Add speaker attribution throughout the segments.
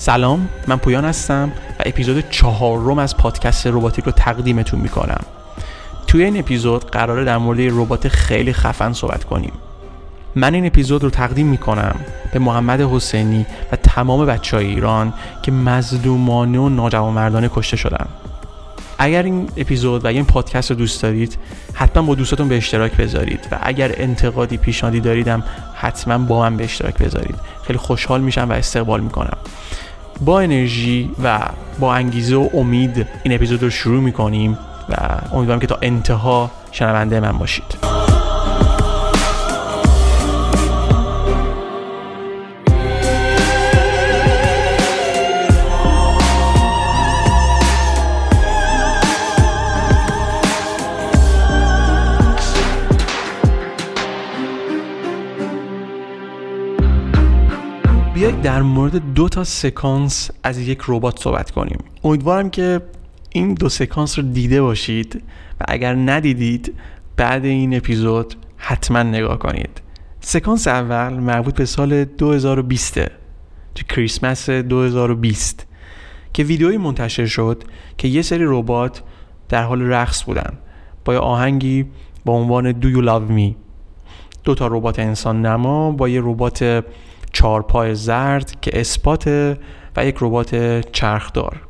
Speaker 1: سلام من پویان هستم و اپیزود چهارم از پادکست روباتیک رو تقدیمتون می‌کنم. توی این اپیزود قراره در مورد ربات خیلی خفن صحبت کنیم. من این اپیزود رو تقدیم می‌کنم به محمد حسینی و تمام بچه های ایران که مظلومانه و ناجوانمردانه کشته شدن. اگر این اپیزود و این پادکست رو دوست دارید حتما با دوستاتون به اشتراک بذارید و اگر انتقادی پیشنهادی داریدم حتما با من به اشتراک بذارید. خیلی خوشحال میشم و استقبال می‌کنم. با انرژی و با انگیزه و امید این اپیزود رو شروع می‌کنیم و امیدوارم که تا انتها شنونده من باشید. در مورد دو تا سکانس از یک ربات صحبت کنیم. امیدوارم که این دو سکانس رو دیده باشید و اگر ندیدید بعد این اپیزود حتما نگاه کنید. سکانس اول مربوط به سال 2020 تو کریسمس 2020 که ویدیویی منتشر شد که یه سری ربات در حال رقص بودن. با یه آهنگی با عنوان Do You Love Me. دو تا ربات انسان نما با یه ربات چارپای زرد که اثبات و یک ربات چرخدار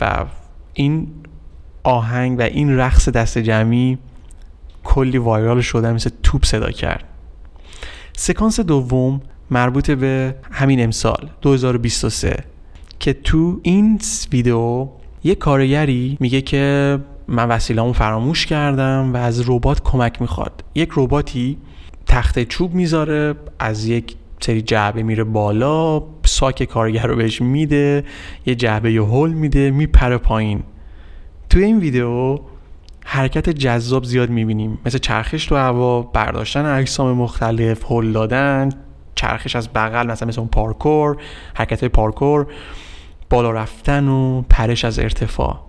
Speaker 1: و این آهنگ و این رقص دست جمعی کلی وایرال شده مثل توپ صدا کرد. سکانس دوم مربوط به همین امسال 2023 که تو این ویدیو یک کارگری میگه که من وسیله‌مو فراموش کردم و از ربات کمک می‌خواد. یک رباتی تخت چوب می‌ذاره از یک سری جعبه میره بالا ساک کارگر رو بهش میده یه جعبه یه هول میده میپره پایین. توی این ویدیو حرکت جذاب زیاد می‌بینیم. مثل چرخش تو هوا برداشتن اجسام مختلف هول دادن چرخش از بغل مثلا مثل اون پارکور حرکت های پارکور بالا رفتن و پرش از ارتفاع.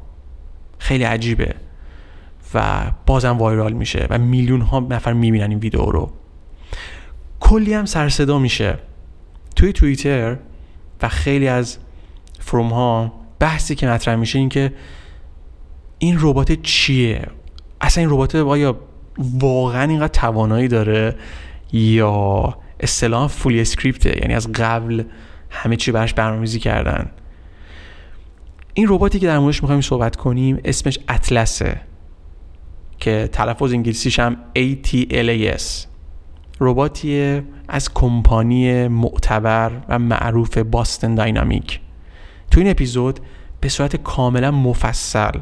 Speaker 1: خیلی عجیبه و بازم وایرال میشه و میلیون ها نفر می‌بینن این ویدیو رو. کلی هم سرصدا میشه توی توییتر و خیلی از فروم ها بحثی که مطرح میشه این که این ربات چیه؟ اصلا این ربات آیا واقعا اینقدر توانایی داره یا اصطلاحا فولی اسکریپته؟ یعنی از قبل همه چی براش برنامه‌ریزی کردن. این رباتی که در موردش می‌خوایم صحبت کنیم اسمش اطلسه که تلفظ انگلیسیش هم ATLAS رباتیه از کمپانی معتبر و معروف باستن داینامیک. تو این اپیزود به صورت کاملا مفصل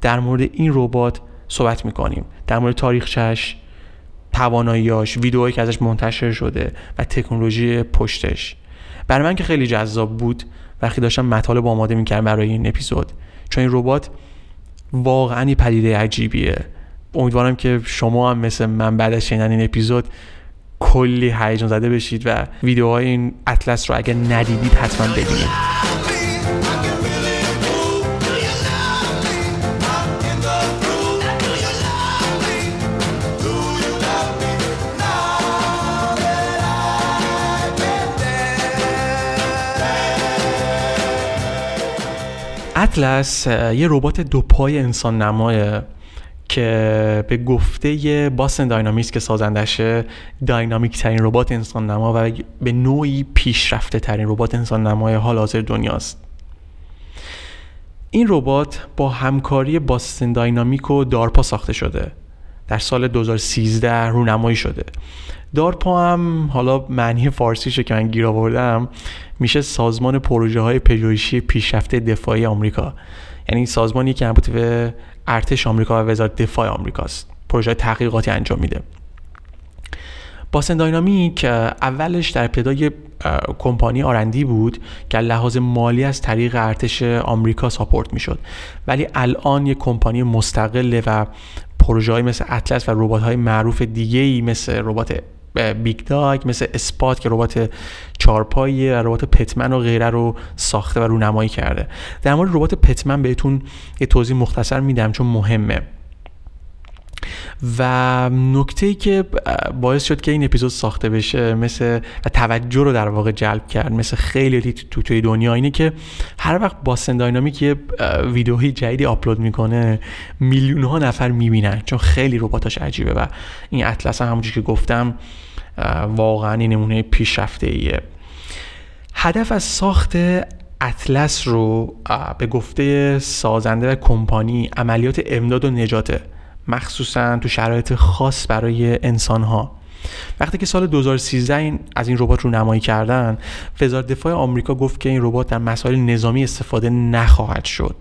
Speaker 1: در مورد این ربات صحبت می‌کنیم. در مورد تاریخچش تواناییاش ویدئوهایی که ازش منتشر شده و تکنولوژی پشتش. برای من که خیلی جذاب بود وقتی داشتم مطالب آماده می‌کردم برای این اپیزود. چون این ربات واقعا پدیده عجیبیه. امیدوارم که شما هم مثل من بعد از شنیدن این اپیزود کلی هیجان زده بشید و ویدیوهای این اطلس رو اگر ندیدید حتما ببینید اطلس یه ربات دو پای انسان نمایه که به گفته باسن داینامیکس که سازندشه داینامیک ترین ربات انسان نما و به نوعی پیشرفته ترین ربات انسان نمای حال حاضر دنیاست. این ربات با همکاری باستن داینامیک و دارپا ساخته شده. در سال 2013 رونمایی شده. دارپا هم حالا معنی فارسیشه که من گیر آوردم. میشه سازمان پروژه های پژوهشی پیشرفته دفاعی آمریکا. یعنی سازمانی که مربوط به ارتش آمریکا و وزارت دفاع آمریکاست. پروژه تحقیقاتی انجام میده. باسن داینامیک اولش در ابتدای کمپانی آرندی بود که لحاظ مالی از طریق ارتش آمریکا ساپورت می‌شد. ولی الان یک کمپانی مستقله و پروژه مثل اطلس و ربات های معروف دیگه ای مثل ربات BigDog مثل Spot که ربات چارپایی و ربات Petman و غیره رو ساخته و رونمایی کرده. در مورد ربات Petman بهتون یه توضیح مختصر میدم چون مهمه. و نکته ای که باعث شد که این اپیزود ساخته بشه مثل و توجه رو در واقع جلب کرد مثل خیلی تو توی دنیا اینه که هر وقت Boston Dynamics یه ویدیوی جدیدی آپلود می‌کنه میلیون ها نفر می‌بینن چون خیلی رباتاش عجیبه. و این اطلس هم همونجوری که گفتم واقعا این نمونه پیشرفته ایه هدف از ساخت اطلس رو به گفته سازنده و کمپانی عملیات امداد و نجاته مخصوصا تو شرایط خاص برای انسان ها وقتی که سال 2013 این از این ربات رو نمایی کردن وزارت دفاع آمریکا گفت که این ربات در مسائل نظامی استفاده نخواهد شد.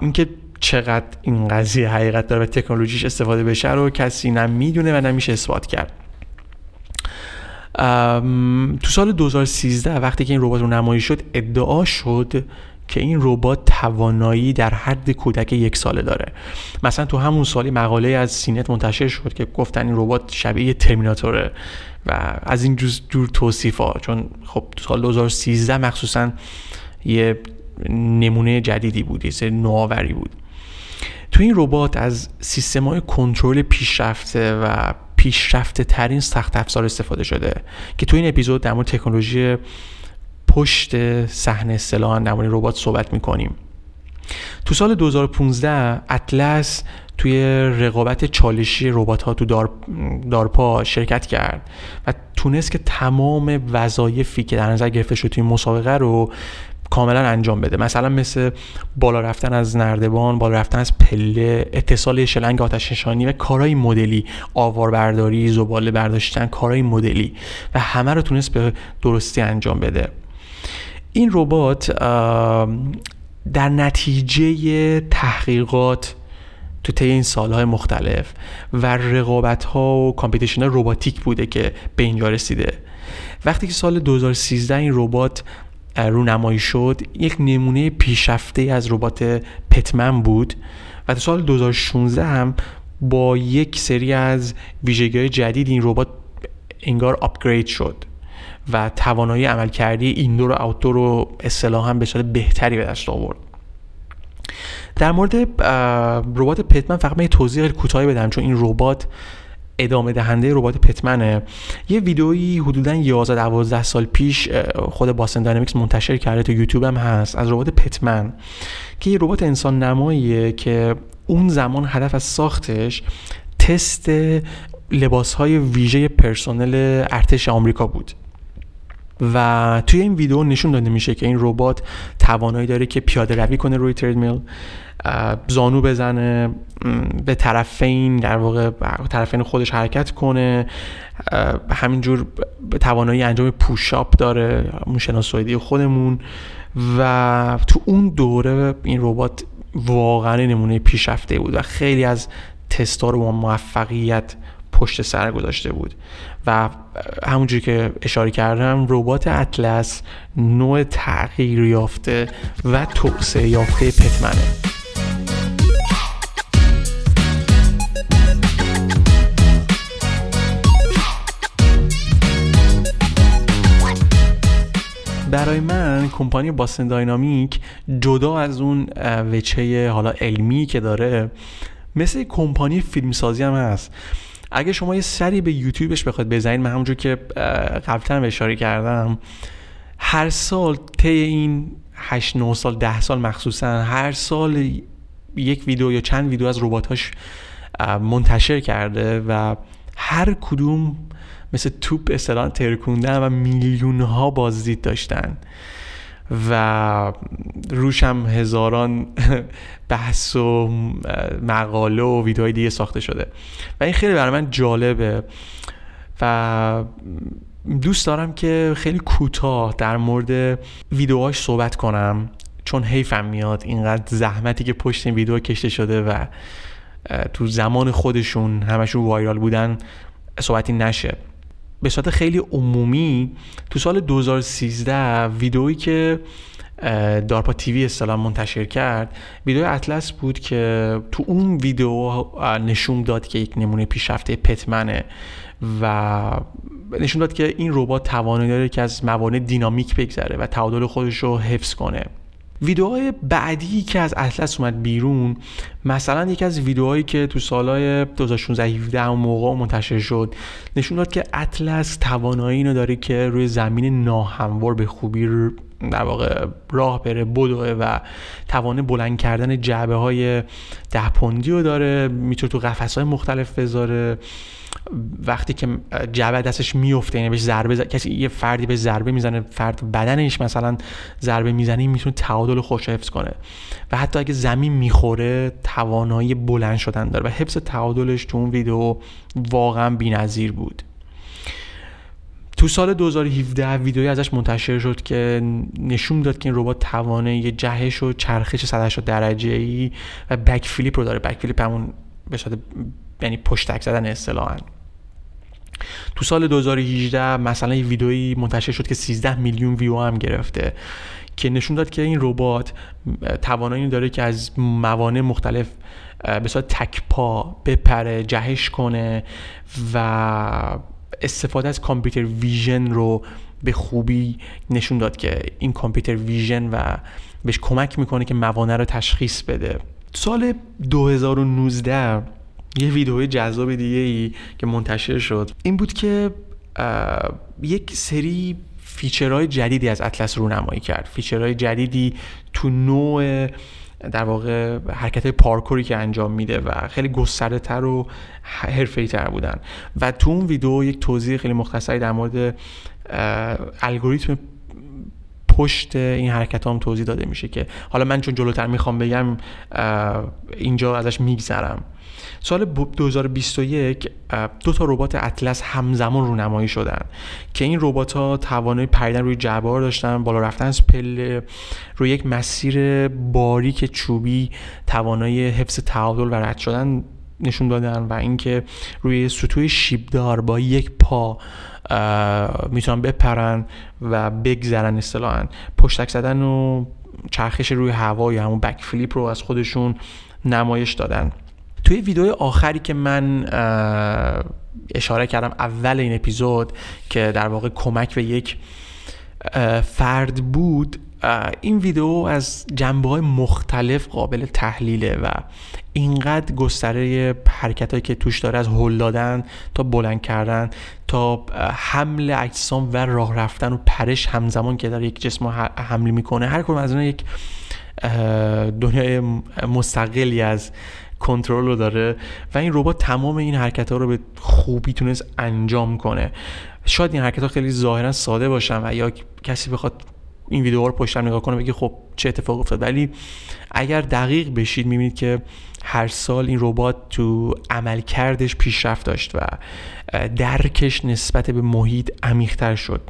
Speaker 1: اینکه چقدر این قضیه حقیقت داره و تکنولوژیش استفاده بشه رو کسی نمی‌دونه و نمیشه اثبات کرد. تو سال 2013 وقتی که این ربات رو نمایی شد ادعا شد که این ربات توانایی در حد کودک یک ساله داره. مثلا تو همون سالی مقاله از سینت منتشر شد که گفتن این ربات شبیه ترمیناتوره و از این جور توصیف ها چون خب تو سال 2013 مخصوصا یه نمونه جدیدی بود یه نوآوری بود. تو این ربات از سیستم های کنترل پیشرفته و پیشرفته ترین سخت افزار استفاده شده که تو این اپیزود در مورد تکنولوژی پشت صحنه اصطلاحا در مورد ربات صحبت می‌کنیم. تو سال 2015 اطلس توی رقابت چالشی ربات ها تو دار، دارپا شرکت کرد و تونست که تمام وظایفی که در نظر گرفته شد توی مسابقه رو کاملا انجام بده. مثلا مثل بالا رفتن از نردبان بالا رفتن از پله اتصال شلنگ آتش نشانی و کارهای مدلی آوار برداری زباله برداشتن کارهای مدلی و همه رو تونست به درستی انجام بده. این ربات در نتیجه تحقیقات تو طی این سالهای مختلف و رقابت ها و competition رباتیک بوده که به اینجا رسیده. وقتی که سال 2013 این ربات رونمایی شد یک نمونه پیشرفته از ربات Petman بود و در سال 2016 هم با یک سری از ویژگی جدید این ربات انگار upgrade شد و توانایی عملکردی indoor و outdoor رو اصطلاحا به صورت بهتری به دست آورد. در مورد ربات پتمن فقط من توضیح کوتاهی بدم چون این ربات ادامه دهنده ربات پتمنه. یه ویدئویی حدودا 11 12 سال پیش خود باستن داینامیکس منتشر کرده تو یوتیوب هم هست از ربات پتمن که یه ربات انسان نماییه که اون زمان هدف از ساختش تست لباس های ویژه پرسنل ارتش آمریکا بود. و توی این ویدیو نشون داده میشه که این ربات توانایی داره که پیاده روی کنه روی تریدمیل زانو بزنه به طرفین در واقع طرفین خودش حرکت کنه همینجور توانایی انجام پوشاپ داره موشناسایدی خودمون و تو اون دوره این ربات واقعا نمونه پیشرفته بود و خیلی از تستا رو با موفقیت پشت سر گذاشته بود. و همونجوری که اشاره کردم ربات اطلس نوع تغییر یافته و توسعه یافته پتمنه. برای من کمپانی باستن داینامیک جدا از اون وچه حالا علمی که داره مثل کمپانی فیلمسازی هم هست. اگه شما یه سری به یوتیوبش بخواد بزنید من همونجور که قبلا اشاره کردم هر سال طی این 8 9 سال 10 سال مخصوصا هر سال یک ویدیو یا چند ویدیو از رباتاش منتشر کرده و هر کدوم مثل توپ اصطلاحا ترکوندن و میلیون ها بازدید داشتن. و روشم هزاران بحث و مقاله و ویدیوهای دیگه ساخته شده. و این خیلی برای من جالبه. و دوست دارم که خیلی کوتاه در مورد ویدیوهاش صحبت کنم چون حیفم میاد اینقدر زحمتی که پشت این ویدیو کشته شده و تو زمان خودشون همشون وایرال بودن صحبتی نشه. به صورت خیلی عمومی تو سال 2013 ویدئویی که دارپا تیوی اصطلاح منتشر کرد ویدیو اطلس بود که تو اون ویدیو نشون داد که یک نمونه پیشرفته پتمنه و نشون داد که این ربات توانایی داره که از موانع دینامیک بگذره و تعادل خودش رو حفظ کنه. ویدیوهای بعدی که از اطلس اومد بیرون مثلا یکی از ویدیوهایی که تو سالهای 2016 17 موقع منتشر شد نشون داد که اطلس توانایی اینو داره که روی زمین ناهموار به خوبی در واقع راه بره بدوه و توانه بلند کردن جعبه های ده پوندی رو داره می‌تونه تو قفس های مختلف بذاره. وقتی که جعبه دستش میفته یعنی بهش ضربه کسی یه فردی به ضربه می‌زنه فرد بدنش مثلا ضربه می‌زنه می‌تونه تعادل خوش حفظ کنه. و حتی اگه زمین می‌خوره توانایی بلند شدن داره. و حفظ تعادلش تو اون ویدیو واقعا بی‌نظیر بود. تو سال 2017 ویدیویی ازش منتشر شد که نشون داد که این ربات توانه جهش و چرخش 180 درجه ای و بک فلیپ رو داره. بک فلیپ همون به یعنی پشتک زدن اصطلاحا. تو سال 2018 مثلا یه ویدئویی منتشر شد که 13 میلیون ویو هم گرفته که نشون داد که این ربات توانایی داره که از موانع مختلف به صورت تک پا بپره جهش کنه و استفاده از computer vision رو به خوبی نشون داد که این computer vision و بهش کمک می‌کنه که موانع رو تشخیص بده. سال 2019 یه ویدیو جذاب دیگه ای که منتشر شد. این بود که یک سری feature های جدیدی از اطلس رونمایی کرد. feature های جدیدی تو نوع در واقع حرکت پارکوری که انجام میده و خیلی گسترده تر و حرفه‌ای تر بودن. و تو اون ویدیو یک توضیح خیلی مختصری در مورد الگوریتم پشت این حرکت هم توضیح داده میشه که حالا من چون جلوتر می‌خوام بگم اینجا ازش میگذرم. سال 2021 دو تا ربات اطلس همزمان رونمایی شدن که این ربات ها توانایی پریدن روی جبار داشتن بالا رفتن از پله روی یک مسیر باریک چوبی توانایی حفظ تعادل و رد شدن نشون دادن و اینکه روی سطوح شیبدار با یک پا می‌تونن بپرن و بگذرن اصطلاحا. پشتک زدن و چرخش روی هوا یا همون بک فلیپ رو از خودشون نمایش دادن. توی ویدیو آخری که من اشاره کردم اول این اپیزود که در واقع کمک به یک فرد بود این ویدیو از جنبه های مختلف قابل تحلیله و اینقدر گستره حرکت هایی که توش داره از هل دادن تا بلند کردن تا حمل اجسام و راه رفتن و پرش همزمان که داره یک جسم حملی می‌کنه. هر کدوم از اونها یک دنیای مستقلی از کنترل رو داره و این ربات تمام این حرکت ها رو به خوبی تونست انجام کنه. شاید این حرکت ها خیلی ظاهرا ساده باشن و یا کسی بخواد این ویدیو رو پشتم نگاه کنه بگه خب چه اتفاق افتاد. ولی اگر دقیق بشید می‌بینید که هر سال این ربات تو عملکردش پیشرفت داشت و درکش نسبت به محیط عمیقتر شد.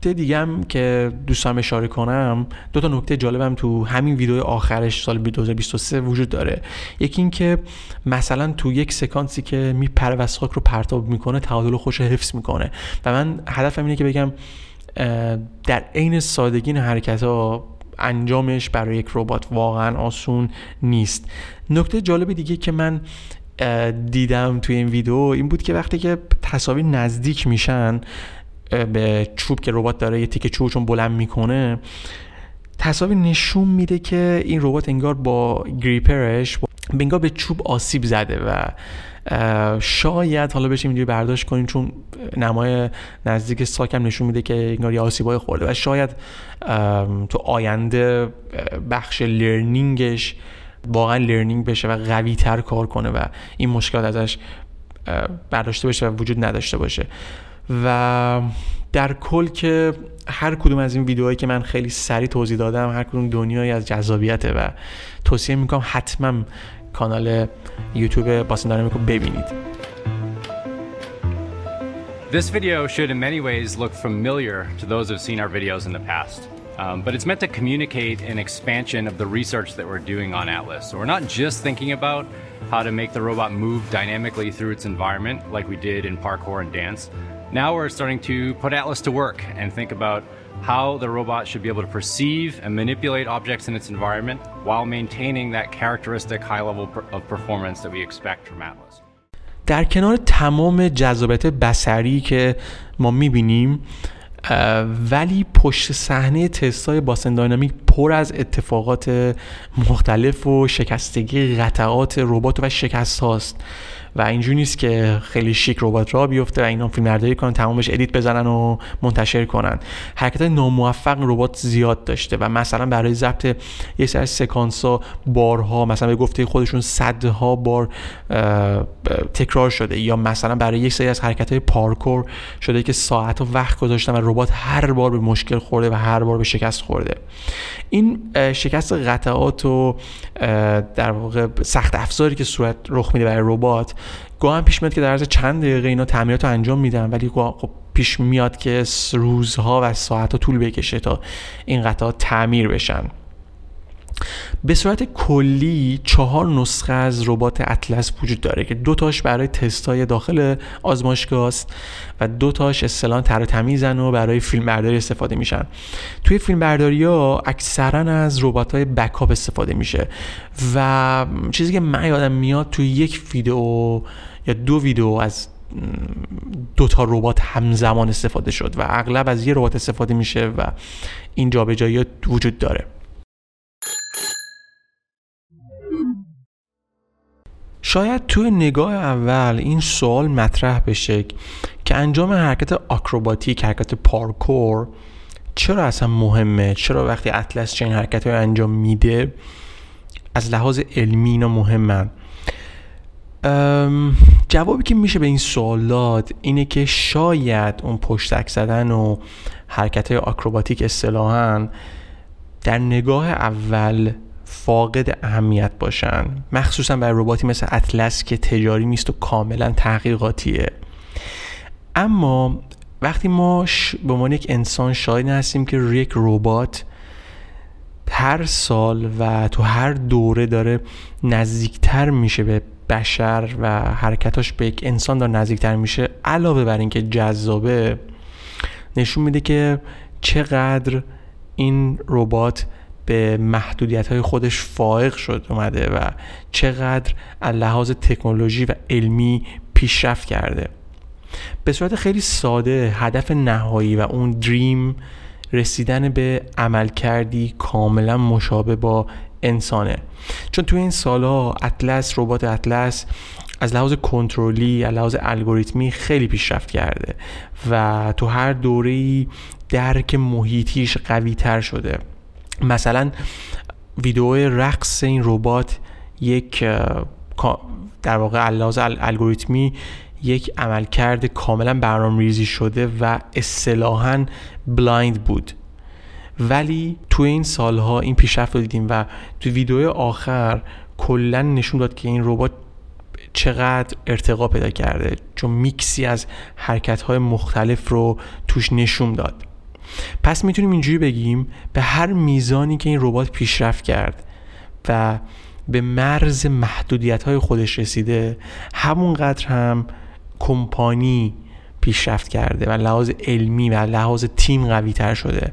Speaker 1: نکته دیگه هم که دوستم اشاره کنم دو تا نکته جالبم تو همین ویدیو آخرش سال 2023 وجود داره. یکی این که مثلا تو یک سکانسی که میپره و رو پرتاب می‌کنه تعادل خوش حفظ می‌کنه. و من هدفم اینه که بگم در عین سادگی حرکت ها انجامش برای یک ربات واقعا آسون نیست. نکته جالب دیگه که من دیدم توی این ویدیو این بود که وقتی که تصاویر نزدیک میشن به چوب که ربات داره یه تیکه چوب بلند می‌کنه تصاویر نشون میده که این ربات انگار با گریپرش انگار به چوب آسیب زده و شاید حالا بشه ویدیو برداشت کنیم چون نمای نزدیک ساکم نشون میده که انگار یه آسیبای خورده و شاید تو آینده بخش لرنینگش واقعا لرنینگ بشه و قوی تر کار کنه و این مشکلات ازش برداشته بشه و وجود نداشته باشه. و در کل که هر کدوم از این ویدیوهایی که من خیلی سریع توضیح دادم هر کدوم دنیایی از جذابیته و توصیه می‌کنم حتما کانال یوتیوب باسن ببینید
Speaker 2: This video should in many ways look familiar to those who've seen our videos in the past. Um, but it's meant to communicate an expansion of the research that we're doing on Atlas. So we're not just thinking about how to make the robot move dynamically through its environment like we did in parkour and dance, Now we're starting to put Atlas to work and think about how the robot should be able to perceive and manipulate objects in its environment while maintaining that characteristic high level of performance that we expect from Atlas.
Speaker 1: در کنار تمام جذابیت بسری که ما می‌بینیم ولی پشت صحنه تستای باسن داینامیک پر از اتفاقات مختلف و شکستگی قطعات ربات و شکست هاست و اینجوری نیست که خیلی شیک ربات را بیفته و اینا فیلم برداری کنن تمامش ادیت بزنن و منتشر کنن. حرکت ناموفق ربات زیاد داشته و مثلا برای ضبط یه سری سکانس ها بارها مثلا به گفته خودشون صدها بار تکرار شده یا مثلا برای یک سری از حرکت های پارکور شده که ساعت و وقت گذاشتن و ربات هر بار به مشکل خورده و هر بار به شکست خورده. این شکست قطعات و در واقع سخت افزاری که صورت رخ میده برای ربات گاهی پیش میاد که در عرض چند دقیقه اینا تعمیرات رو انجام میدن ولی خب پیش میاد که روزها و ساعتها طول بکشه تا این قطعات تعمیر بشن. به صورت کلی چهار نسخه از ربات اطلس وجود داره که دو تاش برای تستای داخل آزمایشگاه است و دو تاش اصطلاحا تر تمیزن و برای فیلم برداری استفاده میشن. توی فیلم برداری ها اکثرا از ربات های بکاپ استفاده میشه و چیزی که من یادم میاد توی یک ویدیو یا دو ویدیو از دو تا ربات همزمان استفاده شد و اغلب از یه ربات استفاده میشه و این جابجایی وجود داره. شاید توی نگاه اول این سوال مطرح بشه که انجام حرکت آکروباتیک حرکت پارکور چرا اصلا مهمه؟ چرا وقتی اطلس چنین حرکت رو انجام میده از لحاظ علمی اینا مهمن؟ جوابی که میشه به این سوالات اینه که شاید اون پشتک زدن و حرکت های آکروباتیک اصطلاحا در نگاه اول فاقد اهمیت باشن. مخصوصا برای رباتی مثل اطلس که تجاری نیست و کاملا تحقیقاتیه. اما وقتی ما به عنوان یک انسان شاهد هستیم که یک ربات هر سال و تو هر دوره داره نزدیکتر میشه به بشر و حرکتاش به یک انسان داره نزدیکتر میشه علاوه بر اینکه جذابه نشون میده که چقدر این ربات به محدودیت های خودش فائق شد اومده و چقدر از لحاظ تکنولوژی و علمی پیشرفت کرده. به صورت خیلی ساده هدف نهایی و اون دریم رسیدن به عمل کردی کاملا مشابه با انسانه. چون توی این سالها اطلس ربات اطلس از لحاظ کنترلی از لحاظ الگوریتمی خیلی پیشرفت کرده و تو هر دوره درک محیطیش قوی تر شده. مثلا ویدیو رقص این ربات یک در واقع لحاظ الگوریتمی یک عملکرد کاملا برنامه ریزی شده و اصطلاحا بلایند بود. ولی توی این سالها این پیشرفت رو دیدیم و تو ویدیو آخر کلا نشون داد که این ربات چقدر ارتقا پیدا کرده چون میکسی از حرکت های مختلف رو توش نشون داد. پس می‌تونیم اینجوری بگیم به هر میزانی که این ربات پیشرفت کرد و به مرز محدودیت های خودش رسیده همونقدر هم کمپانی پیشرفت کرده و لحاظ علمی و لحاظ تیم قوی تر شده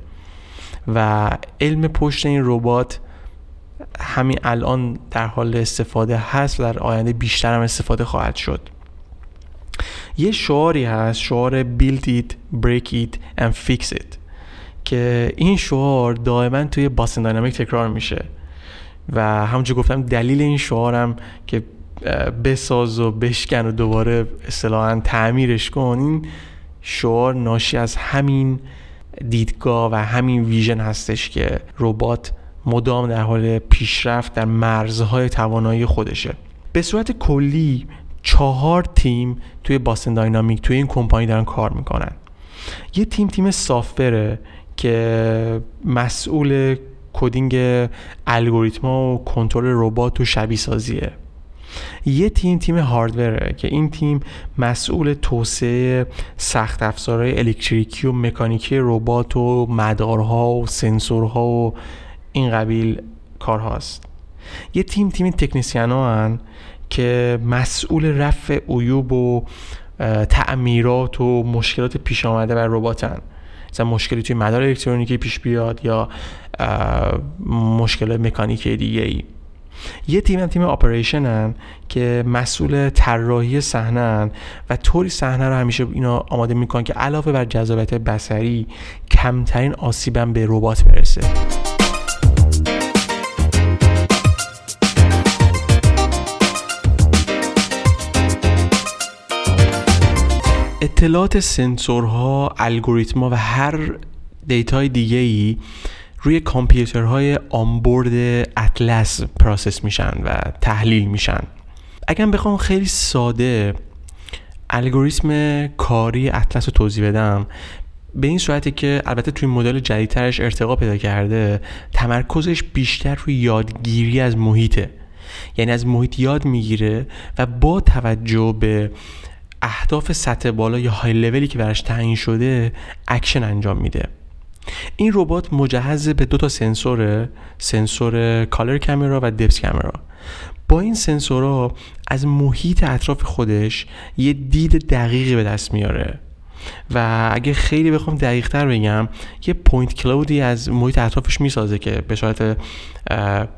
Speaker 1: و علم پشت این ربات همین الان در حال استفاده هست و در آینده بیشتر هم استفاده خواهد شد. یه شعاری هست شعار build it, break it and fix it. که این شعار دائما توی باسن داینامیک تکرار میشه. و همونجور گفتم دلیل این شعارم که بساز و بشکن و دوباره اصطلاحا تعمیرش کن این شعار ناشی از همین دیدگاه و همین ویژن هستش که ربات مدام در حال پیشرفت در مرزهای توانایی خودشه. به صورت کلی چهار تیم توی باسن داینامیک توی این کمپانی دارن کار می‌کنن. یه تیم تیم سافره که مسئول کدینگ الگوریتما و کنترل ربات و شبیه سازیه یه تیم تیم هاردوره که این تیم مسئول توسعه سخت افزارهای الکتریکی و مکانیکی ربات و مدارها و سنسورها و این قبیل کارهاست. یه تیم تیم تکنیسیان هن که مسئول رفع عیوب و تعمیرات و مشکلات پیش آمده بر رباتن مثلا مشکلی توی مدار الکترونیکی پیش بیاد یا مشکل مکانیکی دیگه ای. یه تیم هم تیم آپریشنن که مسئول طراحی صحنه و طوری صحنه رو همیشه اینا آماده می‌کنن که علاوه بر جذابیت بصری کمترین آسیبم به ربات برسه. اطلاعات سنسورها، الگوریتما و هر data ی دیگه ای روی کامپیوترهای onboard اطلس process میشن و تحلیل میشن. اگر بخوام خیلی ساده الگوریتم کاری اطلس رو توضیح بدم به این صورتی که البته توی مدل جدیدترش ارتقا پیدا کرده تمرکزش بیشتر روی یادگیری از محیطه. یعنی از محیط یاد می‌گیره و با توجه به اهداف سطح بالا یا های لولی که براش تعیین شده اکشن انجام میده. این ربات مجهز به دو تا سنسور سنسور color camera و depth camera. با این سنسورها از محیط اطراف خودش یه دید دقیقی به دست میاره. و اگه خیلی بخوام دقیق تر بگم یه point cloud ی از محیط اطرافش می‌سازه که به صورت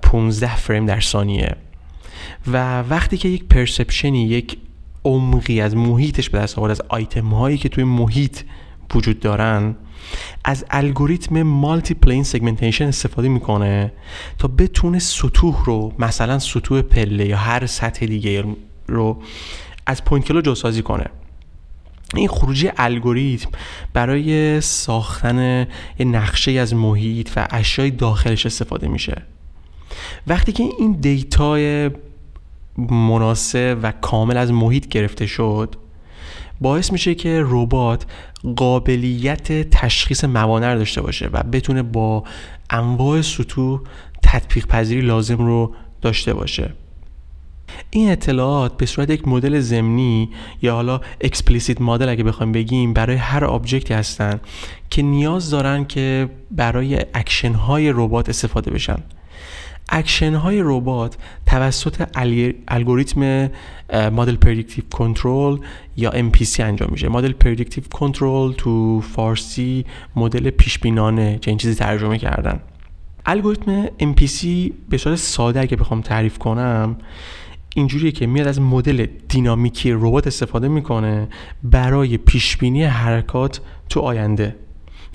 Speaker 1: 15 فریم در ثانیه. و وقتی که یک perception ی یک عمقی از محیطش به دست آورد از آیتم هایی که توی محیط وجود دارن از الگوریتم multi-plane segmentation استفاده می‌کنه تا بتونه سطوح رو مثلا سطوح پله یا هر سطح دیگه رو از point cloud جداسازی کنه. این خروجی الگوریتم برای ساختن یه نقشه از محیط و اشیای داخلش استفاده میشه. وقتی که این data ی مناسب و کامل از محیط گرفته شد باعث میشه که ربات قابلیت تشخیص موانع داشته باشه و بتونه با انواع سطوح تطبیق پذیری لازم رو داشته باشه. این اطلاعات به صورت یک مدل زمینی یا حالا explicit model اگه بخوایم بگیم برای هر object ی هستن که نیاز دارن که برای اکشن های ربات استفاده بشن. اکشن های ربات توسط الگوریتم model predictive control یا MPC انجام میشه. model predictive control تو فارسی مدل پیشبینانه همچین چیزی ترجمه کردن. الگوریتم MPC به صورت ساده اگه بخوام تعریف کنم اینجوریه که میاد از مدل دینامیکی ربات استفاده می‌کنه برای پیشبینی حرکات تو آینده.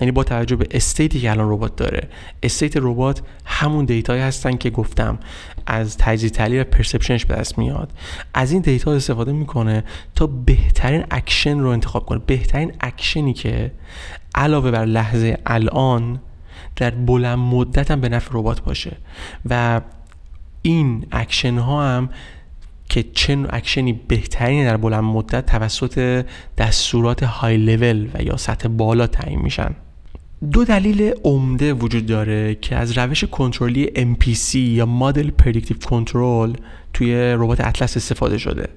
Speaker 1: یعنی با توجه به state ی که الان ربات داره. state ربات همون data یی هستن که گفتم. از تجزیه تحلیل و perception ش به دست میاد. از این data استفاده می‌کنه تا بهترین اکشن رو انتخاب کنه. بهترین اکشنی که علاوه بر لحظه الان در بلند مدت هم به نفع ربات باشه. و این اکشن ها هم که چه اکشنی بهترین در بلند مدت توسط دستورات های لول و یا سطح بالا تعیین میشن؟ دو دلیل عمده وجود داره که از روش کنترلی MPC یا model predictive control توی ربات اطلس استفاده شده.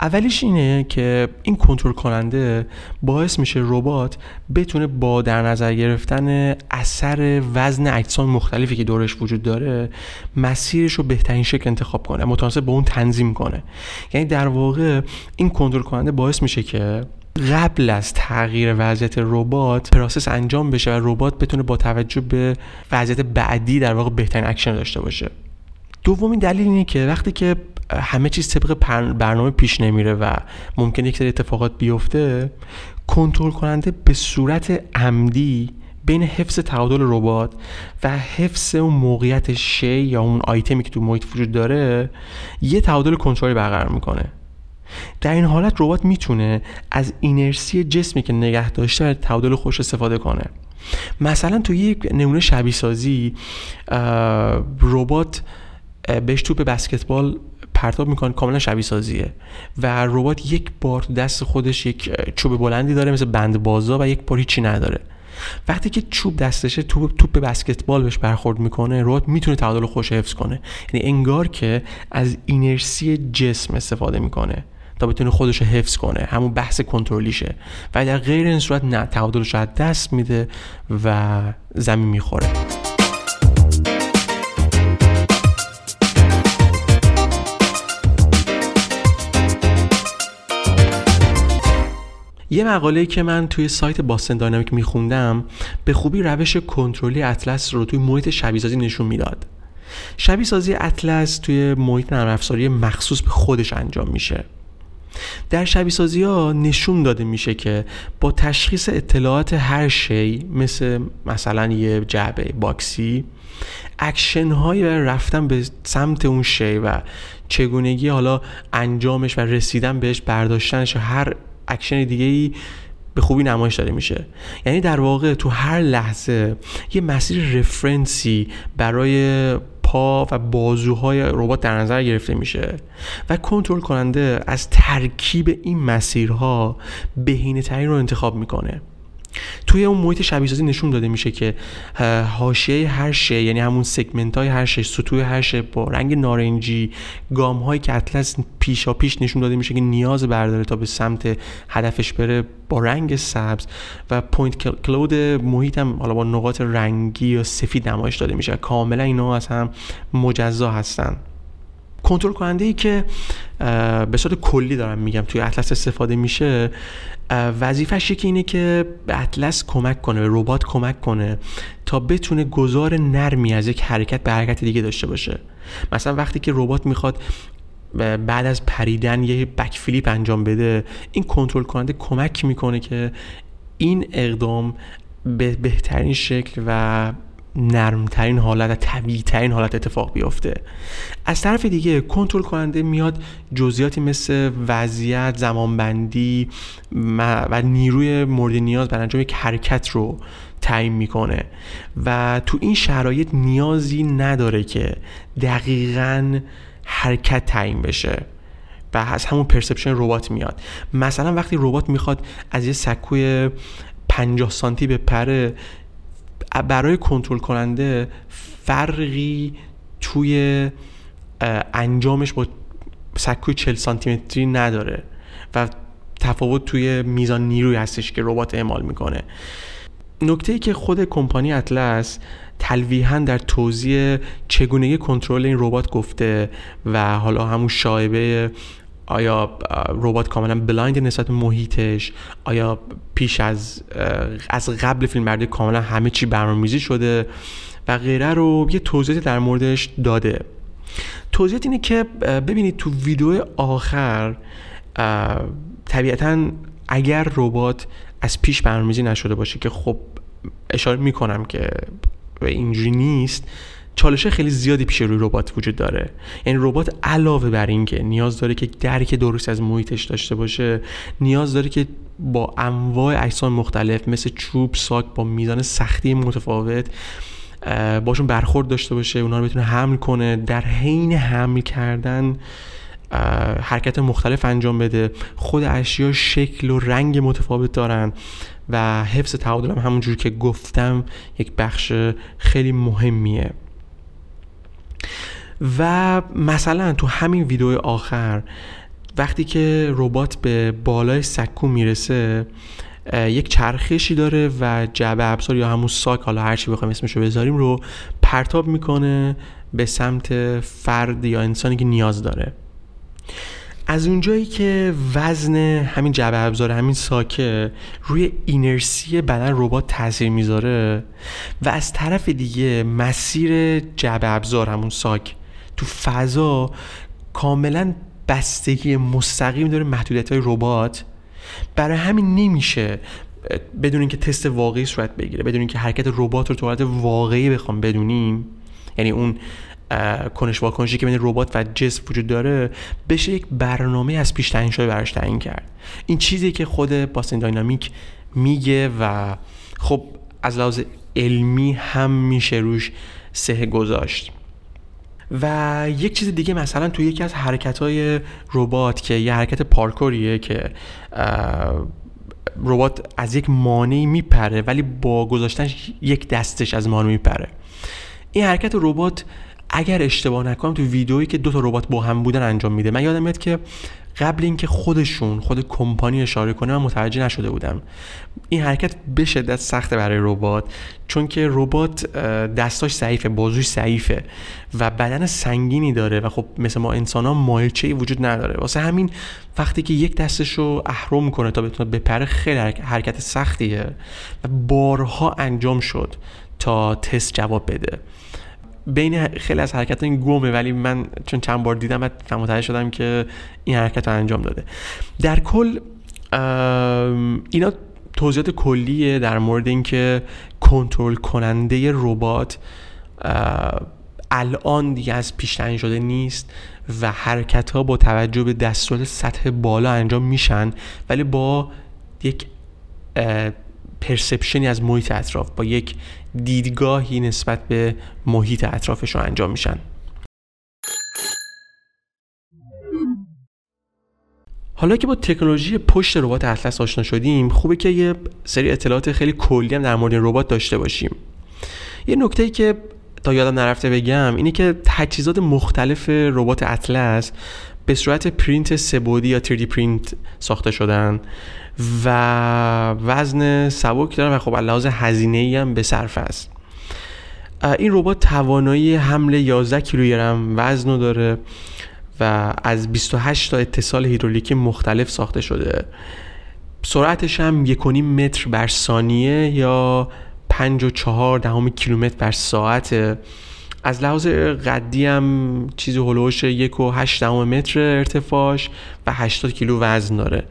Speaker 1: اولیش اینه که این کنترل کننده باعث میشه ربات بتونه با در نظر گرفتن اثر وزن اجسام مختلفی که دورش وجود داره مسیرش رو بهترین شکل انتخاب کنه متناسب با اون تنظیم کنه. یعنی در واقع این کنترل کننده باعث میشه که قبل از تغییر وضعیت ربات process انجام بشه و ربات بتونه با توجه به وضعیت بعدی در واقع بهترین اکشن داشته باشه. دومین دلیل اینه که وقتی که همه چیز طبق برنامه پیش نمیره و ممکن یک سری اتفاقات بیفته کنترل کننده به صورت عمدی بین حفظ تعادل ربات و حفظ اون موقعیت شی یا اون آیتمی که تو محیط وجود داره یه تعادل کنترلی برقرار می‌کنه. در این حالت ربات می‌تونه از اینرسی جسمی که نگه داشته تعادل خوش استفاده کنه. مثلا تو یک نمونه شبیه سازی ربات بهش توپ بسکتبال پرتاب می‌کنه کاملا شبیه سازیه و ربات یک بار دست خودش یک چوب بلندی داره مثل بند بازا و یک بار هیچی نداره. وقتی که چوب دستشه توپ توپ بسکتبال بهش برخورد می‌کنه ربات می‌تونه تعادل خوش حفظ کنه. یعنی انگار که از اینرسی جسم استفاده می‌کنه تا بتونه خودش رو حفظ کنه. همون بحث کنترلیشه. و در غیر این صورت نه تعادلش رو دست میده و زمین می‌خوره. یه مقاله که من توی سایت Boston Dynamics میخوندم به خوبی روش کنترلی اطلس رو توی محیط شبیه‌سازی نشون می‌داد. شبیه سازی اطلس توی محیط نرم افزاری مخصوص به خودش انجام میشه. در شبیه سازی ها نشون داده میشه که با تشخیص اطلاعات هر شی مثل مثلا یه جعبه box ی اکشن های رفتن به سمت اون شی و چگونگی حالا انجامش و رسیدن بهش برداشتنش هر اکشن دیگه ای به خوبی نمایش داده میشه. یعنی در واقع تو هر لحظه یه مسیر reference ی برای پا و بازوهای ربات در نظر گرفته میشه و کنترل کننده از ترکیب این مسیرها بهینه ترین رو انتخاب می‌کنه. توی اون محیط شبیه سازی نشون داده میشه که حاشیه هر شی یعنی همون segment های هر شی سطوح هر شی با رنگ نارنجی گام هایی که اطلس پیشا پیش نشون داده میشه که نیاز برداره تا به سمت هدفش بره با رنگ سبز و point cloud محیط هم حالا با نقاط رنگی یا سفید نمایش داده میشه. کاملا اینا از هم مجزا هستن. کنترل کننده ای که به صورت کلی دارم میگم توی اطلس استفاده میشه وظیفش یکی اینه که به اطلس کمک کنه به ربات کمک کنه تا بتونه گذار نرمی از یک حرکت به حرکت دیگه داشته باشه. مثلا وقتی که ربات می‌خواد بعد از پریدن یه بک فلیپ انجام بده این کنترل کننده کمک می‌کنه که این اقدام به بهترین شکل و نرمترین حالت و طبیعی ترین حالت اتفاق بیفته. از طرف دیگه کنترل کننده میاد جزئیاتی مثل وضعیت زمانبندی و نیروی مورد نیاز برای انجام یک حرکت رو تعیین می‌کنه. و تو این شرایط نیازی نداره که دقیقا حرکت تعیین بشه. و از همون پرسپشن ربات میاد. مثلا وقتی ربات می‌خواد از یه سکوی 50 سانتی به پره برای کنترل کننده فرقی توی انجامش با سکوی 40 سانتی نداره و تفاوت توی میزان نیروی هستش که ربات اعمال می‌کنه. نکته ای که خود کمپانی اطلس تلویحا در توضیح چگونگی کنترل این ربات گفته و حالا همون شایبه آیا ربات کاملا blind ه نسبت محیطش؟ آیا پیش از از قبل فیلم برداری کاملا همه چی برنامه‌ریزی شده و غیره رو یه توضیحی در موردش داده؟ توضیحات اینه که ببینید تو ویدیو آخر طبیعتا اگر ربات از پیش برنامه‌ریزی نشده باشه که خب اشاره می‌کنم که اینجوری نیست چالش خیلی زیادی پیش روی ربات وجود داره. یعنی ربات علاوه بر اینکه نیاز داره که درک درست از محیطش داشته باشه نیاز داره که با انواع اجسام مختلف مثل چوب ساک با میزان سختی متفاوت باشون برخورد داشته باشه اونا رو بتونه حمل کنه در حین حمل کردن حرکت مختلف انجام بده. خود اشیا شکل و رنگ متفاوت دارن و حفظ تعادل هم همونجور که گفتم یک بخش خیلی مهمیه. و مثلا تو همین ویدیو آخر وقتی که ربات به بالای سکو می‌رسه یک چرخشی داره و جعبه ابزار یا همون ساک حالا هر چی بخوایم اسمشو بذاریم رو پرتاب می‌کنه به سمت فرد یا انسانی که نیاز داره. از اونجایی که وزن همین جعبه ابزار همین ساکه روی اینرسی بدن ربات تاثیر می‌ذاره و از طرف دیگه مسیر جعبه ابزار همون ساک تو فضا کاملا بستگی مستقیم داره محدودیت های ربات. برای همین نمیشه بدون اینکه تست واقعی صورت بگیره بدون اینکه حرکت ربات رو تو حالت واقعی بخوام بدونیم یعنی اون کنش واکنشی که بین ربات و جسم وجود داره بشه یک برنامه از پیش تعیین شده براش تعیین کرد. این چیزی که خود باستن داینامیک میگه و خب از لحاظ علمی هم میشه روش سه گذاشت. و یک چیز دیگه مثلا توی یکی از حرکت های ربات که یه حرکت پارکوریه که ربات از یک مانعی میپره ولی با گذاشتن یک دستش از مانع میپره. این حرکت ربات اگر اشتباه نکنم تو ویدئویی که دو تا ربات با هم بودن انجام میده من یادم میاد که قبل اینکه خودشون خود کمپانی اشاره کنه من متوجه نشده بودم. این حرکت به شدت سخته برای ربات چون که ربات دستاش ضعیفه بازوش ضعیفه و بدن سنگینی داره و خب مثل ما انسان ها مایلچه وجود نداره. واسه همین وقتی که یک دستش رو اهرم کنه تا بتونه بپره خیلی حرکت سختیه و بارها انجام شد تا تست جواب بده. بین خیلی از حرکت این گمه ولی من چون چند بار دیدم و متوجه شدم که این حرکت رو انجام داده. در کل اینا توضیحات کلیه در مورد اینکه کنترل کننده ربات الان دیگه از پیش شده نیست و حرکت ها با توجه به دستورات سطح بالا انجام میشن ولی با یک پرسپشنی از محیط اطراف با یک دیدگاهی نسبت به محیط اطرافشون انجام میشن. حالا که با تکنولوژی پشت ربات اطلس آشنا شدیم خوبه که یه سری اطلاعات خیلی کلی هم در مورد ربات داشته باشیم. یه نکته ای که تا یادم نرفته بگم اینه که تجهیزات مختلف ربات اطلس به صورت پرینت سه‌بعدی یا 3D پرینت ساخته شدن. و وزن سبک دارن و خب لحاظ هزینه ای هم به صرفه است. این ربات توانایی حمل 11 کیلوگرم وزن داره و از 28 تا اتصال هیدرولیکی مختلف ساخته شده. سرعتش هم 1.5 متر بر ثانیه یا 5 و 4 دهم کیلومتر بر ساعت. از لحاظ قدی هم چیزی حدودش یک و هشت متر ارتفاعش و 80 کیلو وزن داره.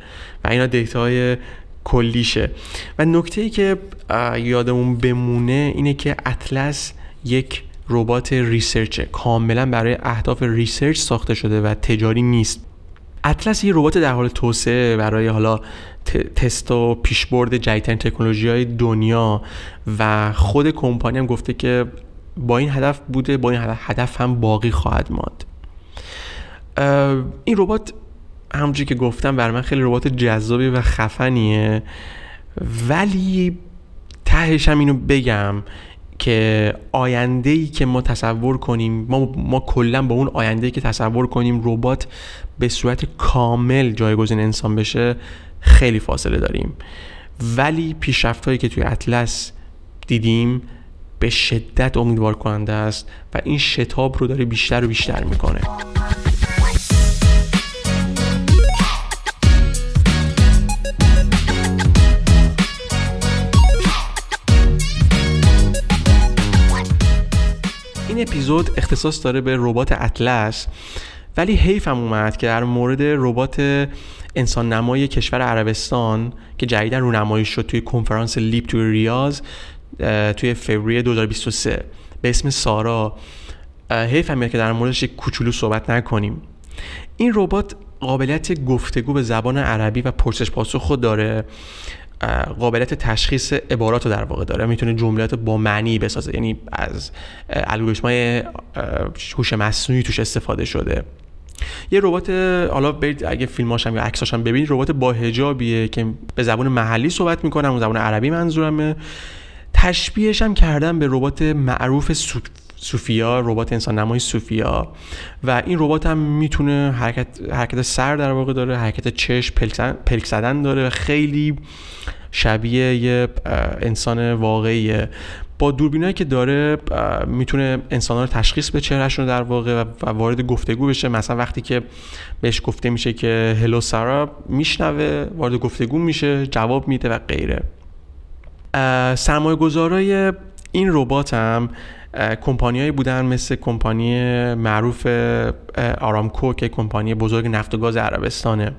Speaker 1: و اینا data های کلیشه. و نکته ای که یادمون بمونه اینه که اطلس یک ربات research ه. کاملا برای اهداف research ساخته شده و تجاری نیست. اطلس یه ربات در حال توسعه برای حالا تست و پیشبرد جدیدترین تکنولوژی های دنیا. و خود کمپانی هم گفته که با این هدف بوده با این هدف هم باقی خواهد ماند. این ربات همونجوری که گفتم بر من خیلی ربات جذابی و خفنیه. ولی تهش هم اینو بگم که آینده ای که ما تصور کنیم ما, ما کلا با اون آینده ای که تصور کنیم ربات به صورت کامل جایگزین انسان بشه خیلی فاصله داریم. ولی پیشرفت هایی که توی اطلس دیدیم به شدت امیدوار کننده است و این شتاب رو داره بیشتر و بیشتر می‌کنه. اپیزود اختصاص داره به ربات اطلس ولی حیفم اومد که در مورد ربات انسان نمای کشور عربستان که جدیدا رونمایی شد توی کنفرانس لیپ توی ریاض توی فوریه 2023 به اسم سارا. حیفم که در موردش یک کوچولو صحبت نکنیم. این ربات قابلیت گفتگو به زبان عربی و پرسش پاسخ خود داره. قابلیت تشخیص عبارات رو در واقع داره. می‌تونه جملات با معنی بسازه. یعنی از الگوریتم‌های هوش مصنوعی توش استفاده شده. یه ربات حالا برید اگه فیلماش هم یا عکساش هم ببینید ربات با حجابیه که به زبان محلی صحبت می‌کنه اون زبان عربی منظورمه. تشبیهش هم کردم به ربات معروف سوفیا ربات انسان نمای سوفیا. و این ربات هم می‌تونه حرکت حرکت سر در واقع داره حرکت چشم پلک زدن داره خیلی شبیه یه انسان واقعیه. با دوربینایی که داره می‌تونه انسان رو تشخیص به چهرهشون در واقع و وارد گفتگو بشه. مثلا وقتی که بهش گفته میشه که هلو سارا میشنوه وارد گفتگو میشه جواب میده و غیره. سرمایه گذارای این ربات هم کمپانیایی بودن مثل کمپانی معروف آرامکو که کمپانی بزرگ نفت و گاز عربستانه.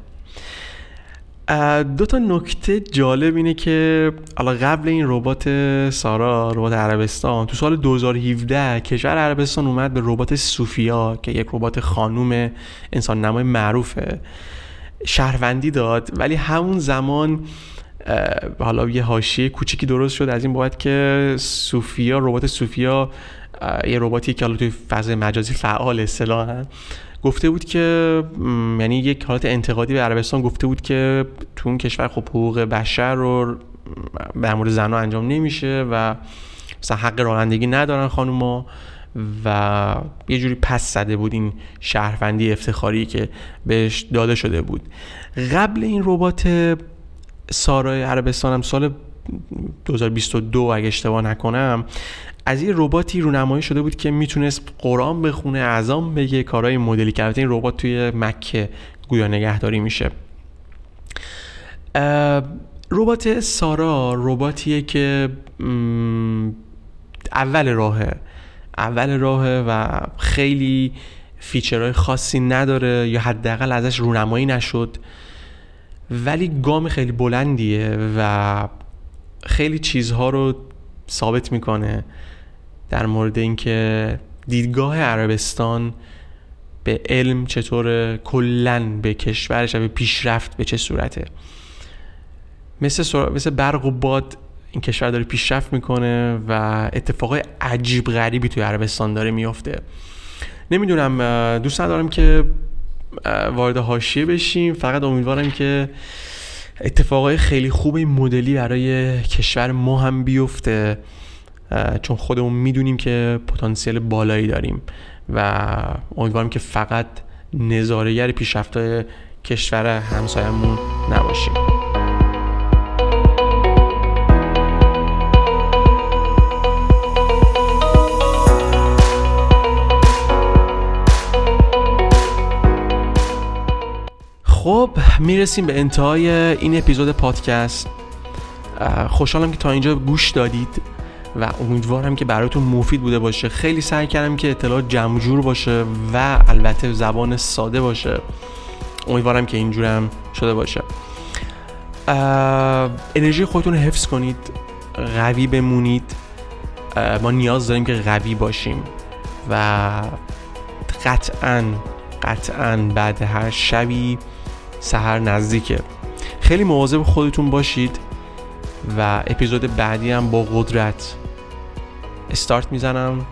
Speaker 1: دو تا نکته جالب اینه که حالا قبل این ربات سارا ربات عربستان تو سال 2017 کشور عربستان اومد به ربات سوفیا که یک ربات خانوم انسان نمای معروفه. شهروندی داد ولی همون زمان حالا یه حاشیه کوچیکی درست شد از این بابت که سوفیا ربات سوفیا یه رباتی که حالا توی فضای مجازی فعال اصطلاحا گفته بود که یعنی یک حالت انتقادی به عربستان گفته بود که تو اون کشور خب حقوق بشر رو به مورد زنها انجام نمیشه و مثلا حق رانندگی ندارن خانوما و یه جوری پس زده بود این شهروندی افتخاری که بهش داده شده بود. قبل این ربات سارای عربستان هم سال 2022 اگه اشتباه نکنم از یه رباتی رونمایی شده بود که می‌تونست قرآن بخونه اعظام بگه کارهای مدلی که این ربات توی مکه گویا نگهداری میشه. ربات سارا رباتیه که اول راهه. اول راهه و خیلی فیچرهای خاصی نداره یا حداقل ازش رونمایی نشد. ولی گام خیلی بلندیه و خیلی چیزها رو ثابت می‌کنه در مورد اینکه دیدگاه عربستان به علم چطور کلا به کشورش و به پیشرفت به چه صورته. مثل, مثل برق و باد این کشور داره پیشرفت می‌کنه و اتفاقای عجیب غریبی توی عربستان داره میافته. نمی‌دونم دوست ندارم که وارد حاشیه بشیم. فقط امیدوارم که اتفاقای خیلی خوب مدلی برای کشور ما هم بیفته چون خودمون می‌دونیم که پتانسیل بالایی داریم و امیدوارم که فقط نظارگر پیشرفت کشور همسایمون نباشیم. خب می‌رسیم به انتهای این اپیزود پادکست. خوشحالم که تا اینجا گوش دادید و امیدوارم که براتون مفید بوده باشه. خیلی سعی کردم که اطلاعات جمع باشه و البته زبان ساده باشه. امیدوارم که اینجورم شده باشه. انرژی خودتون حفظ کنید قوی بمونید. ما نیاز داریم که قوی باشیم و قطعا قطعا بعد هر شبی سهر نزدیکه. خیلی مواظب خودتون باشید و اپیزود بعدی هم با قدرت استارت می‌زنم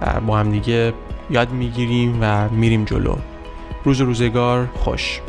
Speaker 1: و با هم دیگه یاد می‌گیریم و میریم جلو. روز روزگار خوش.